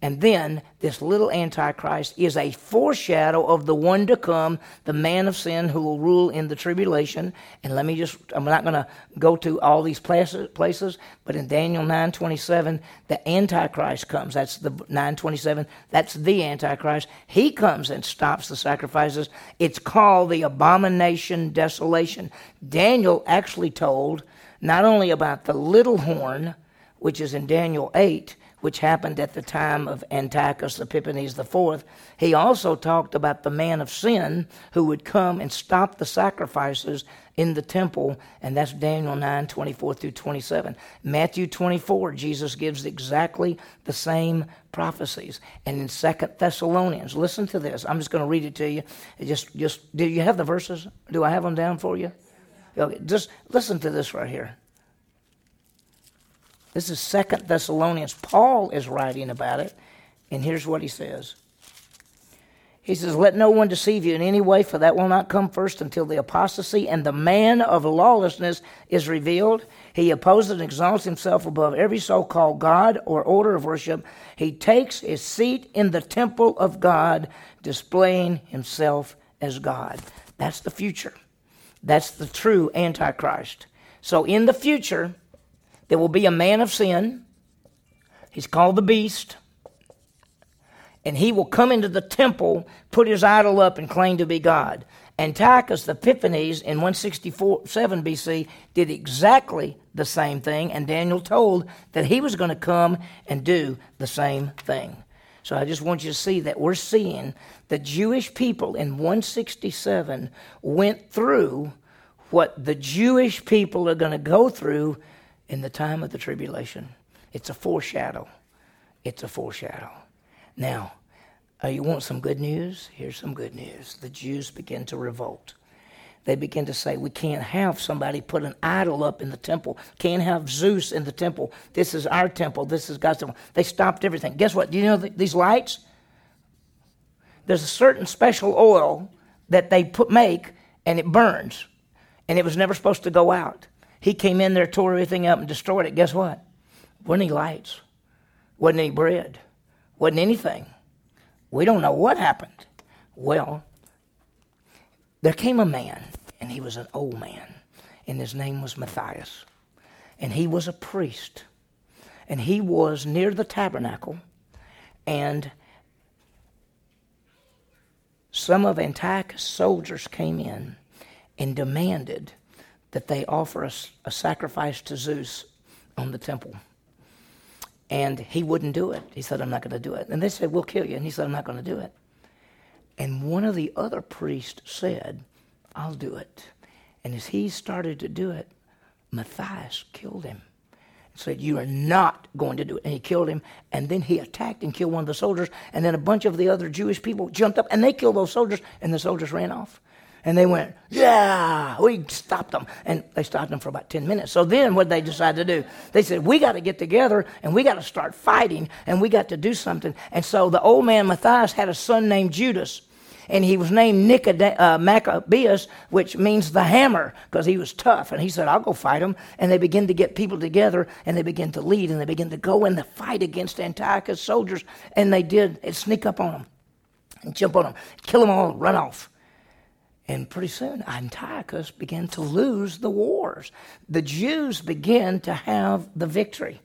And then this little Antichrist is a foreshadow of the one to come, the man of sin who will rule in the tribulation. And let me just, I'm not going to go to all these places, but in Daniel 9.27, the Antichrist comes. That's the 9.27. That's the Antichrist. He comes and stops the sacrifices. It's called the abomination desolation. Daniel actually told not only about the little horn, which is in Daniel 8, which happened at the time of Antiochus Epiphanes IV, he also talked about the man of sin who would come and stop the sacrifices in the temple, and that's Daniel 9 24 through 27. Matthew 24, Jesus gives exactly the same prophecies. And in Second Thessalonians, listen to this. I'm just going to read it to you. Just, just, do you have the verses? Do I have them down for you? Okay, just listen to this right here. This is Second Thessalonians. Paul is writing about it, and here's what he says. He says, Let no one deceive you in any way, for that will not come first until the apostasy and the man of lawlessness is revealed. He opposes and exalts himself above every so called God or order of worship. He takes his seat in the temple of God, displaying himself as God. That's the future. That's the true Antichrist. So in the future, there will be a man of sin. He's called the beast. And he will come into the temple, put his idol up, and claim to be God. Antiochus the Epiphanes in 167 BC did exactly the same thing, and Daniel told that he was going to come and do the same thing. So I just want you to see that we're seeing the Jewish people in 167 went through what the Jewish people are going to go through in the time of the tribulation. It's a foreshadow. It's a foreshadow. Now, uh, you want some good news? Here's some good news. The Jews begin to revolt. They begin to say, We can't have somebody put an idol up in the temple. Can't have Zeus in the temple. This is our temple. This is God's temple. They stopped everything. Guess what? Do you know th- these lights? There's a certain special oil that they put make, and it burns. And it was never supposed to go out. He came in there, tore everything up, and destroyed it. Guess what? Wasn't any lights, wasn't any bread, wasn't anything. We don't know what happened. Well, there came a man, and he was an old man, and his name was Matthias. And he was a priest. And he was near the tabernacle, and some of Antiochus' soldiers came in and demanded that they offer a, a sacrifice to Zeus on the temple. And he wouldn't do it. He said, I'm not going to do it. And they said, We'll kill you. And he said, I'm not going to do it. And one of the other priests said, I'll do it. And as he started to do it, Matthias killed him. And said, You are not going to do it. And he killed him. And then he attacked and killed one of the soldiers. And then a bunch of the other Jewish people jumped up and they killed those soldiers. And the soldiers ran off. And they went, Yeah, we stopped them. And they stopped them for about 10 minutes. So then what they decided to do? They said, We got to get together and we got to start fighting and we got to do something. And so the old man Matthias had a son named Judas. And he was named Nicod- uh, Maccabeus, which means the hammer, because he was tough. And he said, I'll go fight them. And they begin to get people together and they begin to lead and they begin to go in the fight against Antiochus soldiers. And they did sneak up on them and jump on them, kill them all, run off. And pretty soon, Antiochus began to lose the wars. The Jews began to have the victory.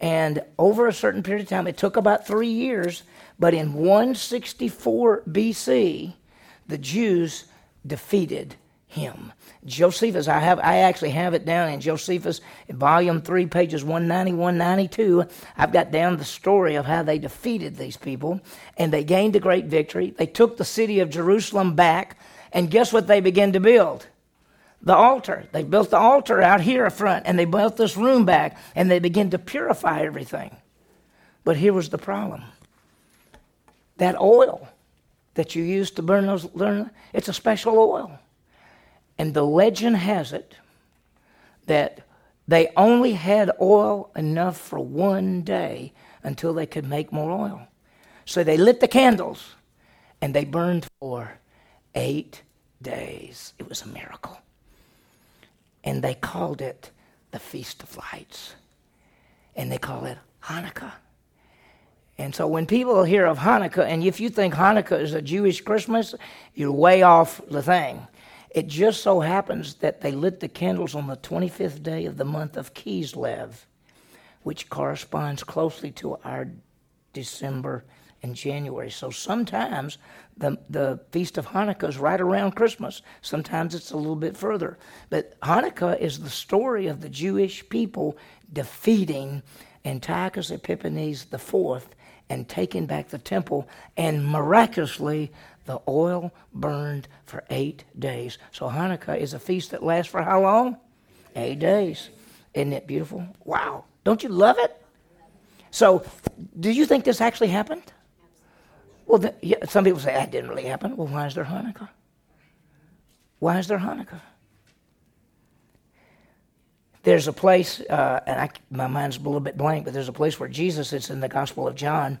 And over a certain period of time, it took about three years, but in 164 BC, the Jews defeated him. Josephus, I have I actually have it down in Josephus volume 3 pages 190 192. I've got down the story of how they defeated these people and they gained a great victory. They took the city of Jerusalem back and guess what they began to build? The altar. They built the altar out here up front, and they built this room back, and they began to purify everything. But here was the problem that oil that you use to burn those, it's a special oil. And the legend has it that they only had oil enough for one day until they could make more oil. So they lit the candles and they burned for eight days. It was a miracle. And they called it the Feast of Lights. And they call it Hanukkah. And so when people hear of Hanukkah, and if you think Hanukkah is a Jewish Christmas, you're way off the thing. It just so happens that they lit the candles on the 25th day of the month of Kislev, which corresponds closely to our December and January. So sometimes the, the Feast of Hanukkah is right around Christmas. Sometimes it's a little bit further. But Hanukkah is the story of the Jewish people defeating Antiochus Epiphanes IV and taking back the temple, and miraculously, the oil burned for eight days. So Hanukkah is a feast that lasts for how long? Eight days. Isn't it beautiful? Wow. Don't you love it? So, do you think this actually happened? Well, the, yeah, some people say that didn't really happen. Well, why is there Hanukkah? Why is there Hanukkah? There's a place, uh, and I, my mind's a little bit blank, but there's a place where Jesus, it's in the Gospel of John,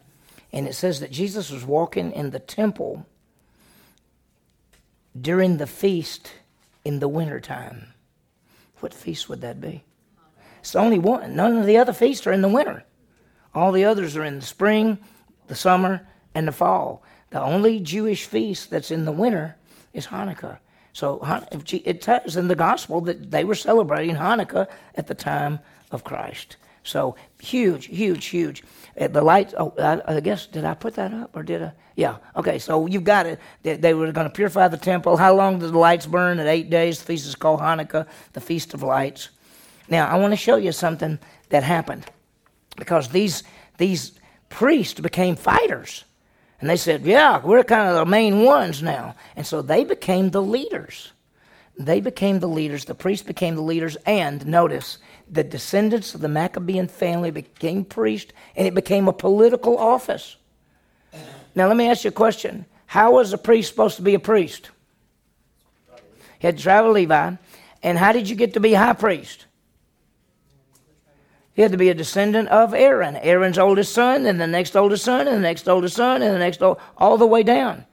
and it says that Jesus was walking in the temple during the feast in the wintertime. What feast would that be? It's only one. None of the other feasts are in the winter. All the others are in the spring, the summer, and the fall. The only Jewish feast that's in the winter is Hanukkah. So it tells in the gospel that they were celebrating Hanukkah at the time of Christ. So huge, huge, huge. Uh, the lights. Oh, I, guess did I put that up or did I? Yeah. Okay. So you've got it. They, they were going to purify the temple. How long did the lights burn? At eight days. The feast is called Hanukkah, the Feast of Lights. Now I want to show you something that happened because these these priests became fighters. And they said, Yeah, we're kind of the main ones now. And so they became the leaders. They became the leaders. The priests became the leaders. And notice, the descendants of the Maccabean family became priests, and it became a political office. Now, let me ask you a question How was a priest supposed to be a priest? He had to travel Levi. And how did you get to be high priest? He had to be a descendant of Aaron, Aaron's oldest son, and the next oldest son, and the next oldest son, and the next, old, all the way down.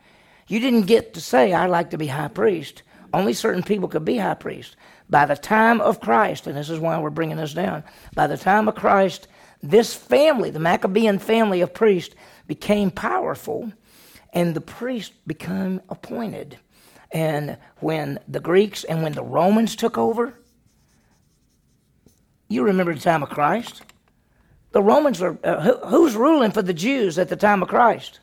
You didn't get to say, I'd like to be high priest. Only certain people could be high priest. By the time of Christ, and this is why we're bringing this down, by the time of Christ, this family, the Maccabean family of priests, became powerful, and the priest became appointed. And when the Greeks and when the Romans took over, you remember the time of Christ. The Romans are, uh, who, who's ruling for the Jews at the time of Christ?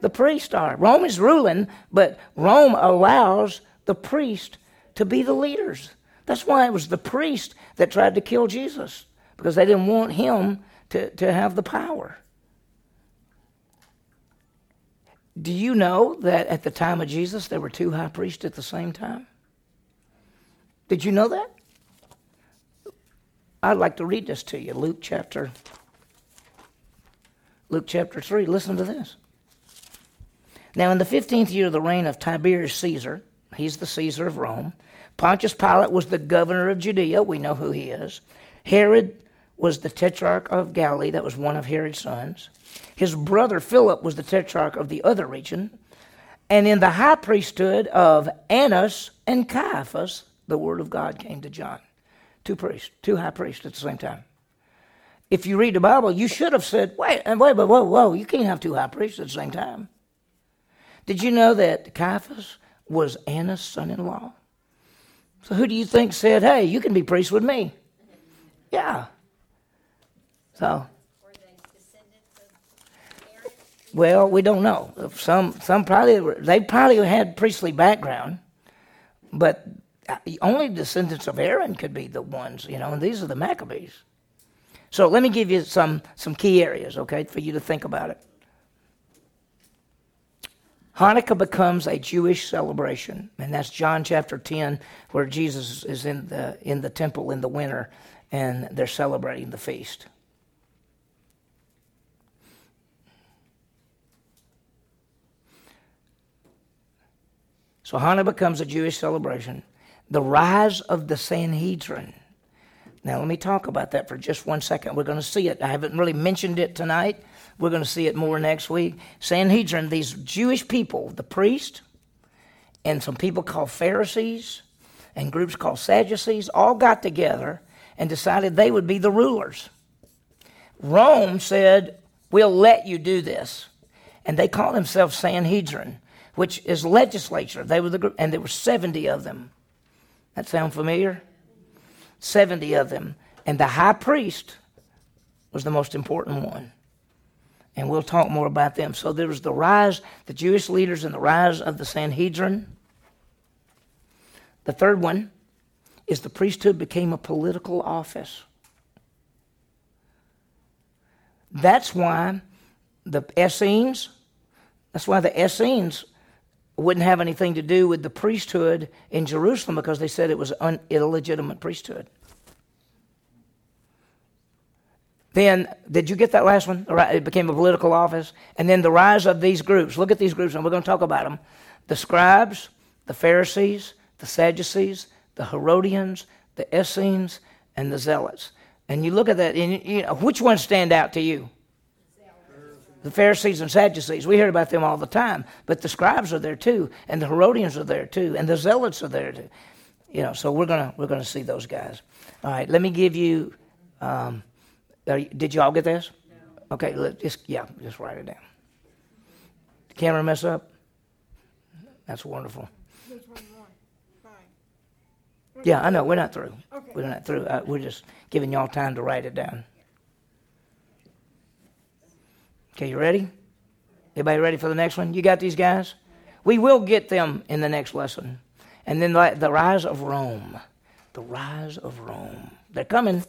The priests are. Rome is ruling, but Rome allows the priest to be the leaders. That's why it was the priest that tried to kill Jesus, because they didn't want him to, to have the power. Do you know that at the time of Jesus there were two high priests at the same time? Did you know that? I'd like to read this to you. Luke chapter Luke chapter 3. Listen to this. Now, in the 15th year of the reign of Tiberius Caesar, he's the Caesar of Rome, Pontius Pilate was the governor of Judea. We know who he is. Herod was the tetrarch of Galilee. That was one of Herod's sons. His brother Philip was the tetrarch of the other region. And in the high priesthood of Annas and Caiaphas, the word of God came to John. Two priests, two high priests at the same time. If you read the Bible, you should have said, wait, wait, wait, whoa, whoa, you can't have two high priests at the same time. Did you know that Caiaphas was Annas' son in law? So who do you think said, hey, you can be priest with me? Yeah. So. Well, we don't know. Some, some probably they probably had priestly background, but Uh, only descendants of Aaron could be the ones, you know, and these are the Maccabees. So let me give you some, some key areas, okay, for you to think about it. Hanukkah becomes a Jewish celebration, and that's John chapter 10, where Jesus is in the, in the temple in the winter and they're celebrating the feast. So Hanukkah becomes a Jewish celebration the rise of the Sanhedrin. Now, let me talk about that for just one second. We're going to see it. I haven't really mentioned it tonight. We're going to see it more next week. Sanhedrin, these Jewish people, the priest and some people called Pharisees and groups called Sadducees all got together and decided they would be the rulers. Rome said, We'll let you do this. And they called themselves Sanhedrin, which is legislature. They were the group, and there were 70 of them. That sound familiar? 70 of them. And the high priest was the most important one. And we'll talk more about them. So there was the rise, the Jewish leaders, and the rise of the Sanhedrin. The third one is the priesthood became a political office. That's why the Essenes, that's why the Essenes wouldn't have anything to do with the priesthood in Jerusalem because they said it was an illegitimate priesthood. Then, did you get that last one? It became a political office. And then the rise of these groups. Look at these groups, and we're going to talk about them. The scribes, the Pharisees, the Sadducees, the Herodians, the Essenes, and the Zealots. And you look at that, and you know, which ones stand out to you? The Pharisees and Sadducees. We hear about them all the time, but the scribes are there too, and the Herodians are there too, and the Zealots are there too. You know, so we're gonna we're gonna see those guys. All right, let me give you. Um, did you all get this? No. Okay, let, just yeah, just write it down. The camera mess up. That's wonderful. Yeah, I know. We're not through. Okay. We're not through. Uh, we're just giving y'all time to write it down. Okay, you ready? Everybody ready for the next one? You got these guys? We will get them in the next lesson. And then the, the rise of Rome. The rise of Rome. They're coming.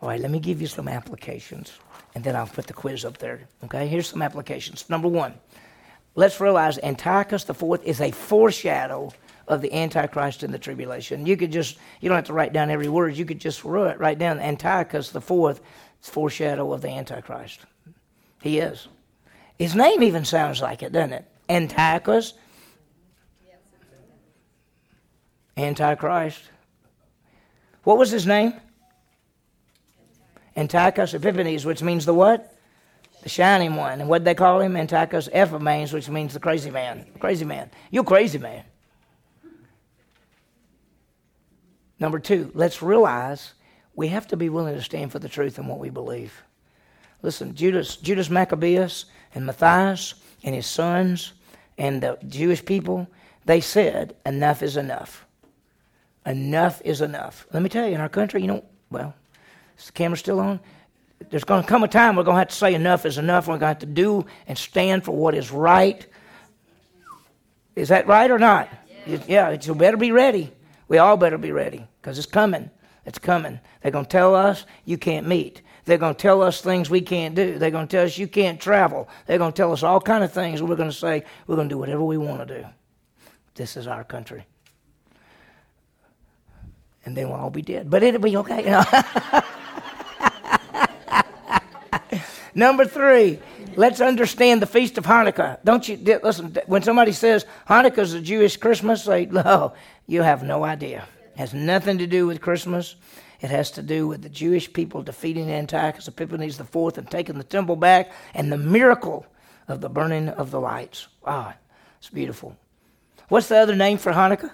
All right, let me give you some applications and then I'll put the quiz up there. Okay, here's some applications. Number one, let's realize Antiochus fourth is a foreshadow of the Antichrist in the tribulation. You could just, you don't have to write down every word, you could just write down Antiochus the fourth foreshadow of the Antichrist. He is. His name even sounds like it, doesn't it? Antiochus. Antichrist. What was his name? Antiochus Epiphanes, which means the what? The shining one. And what they call him? Antiochus Epimanes, which means the crazy man. Crazy man. You crazy man. Number two, let's realize we have to be willing to stand for the truth and what we believe. Listen, Judas, Judas Maccabeus and Matthias and his sons and the Jewish people, they said, enough is enough. Enough is enough. Let me tell you, in our country, you know, well, is the camera still on? There's going to come a time we're going to have to say enough is enough. We're going to have to do and stand for what is right. Is that right or not? Yeah, yeah you better be ready. We all better be ready because it's coming. It's coming. They're going to tell us you can't meet. They're going to tell us things we can't do. They're going to tell us you can't travel. They're going to tell us all kind of things. We're going to say we're going to do whatever we want to do. This is our country. And then we'll all be dead. But it'll be okay. Number three, let's understand the Feast of Hanukkah. Don't you listen? When somebody says Hanukkah is a Jewish Christmas, say, no, you have no idea. Has nothing to do with Christmas. It has to do with the Jewish people defeating Antiochus Epiphanes IV and taking the temple back and the miracle of the burning of the lights. Wow, it's beautiful. What's the other name for Hanukkah?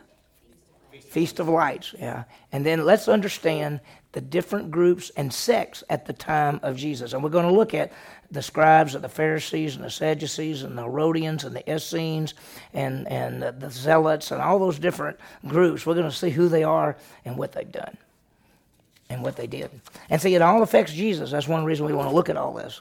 Feast of Lights, yeah. And then let's understand the different groups and sects at the time of Jesus. And we're going to look at the scribes and the Pharisees and the Sadducees and the Herodians and the Essenes and, and the, the Zealots and all those different groups. We're going to see who they are and what they've done and what they did. And see, it all affects Jesus. That's one reason we want to look at all this.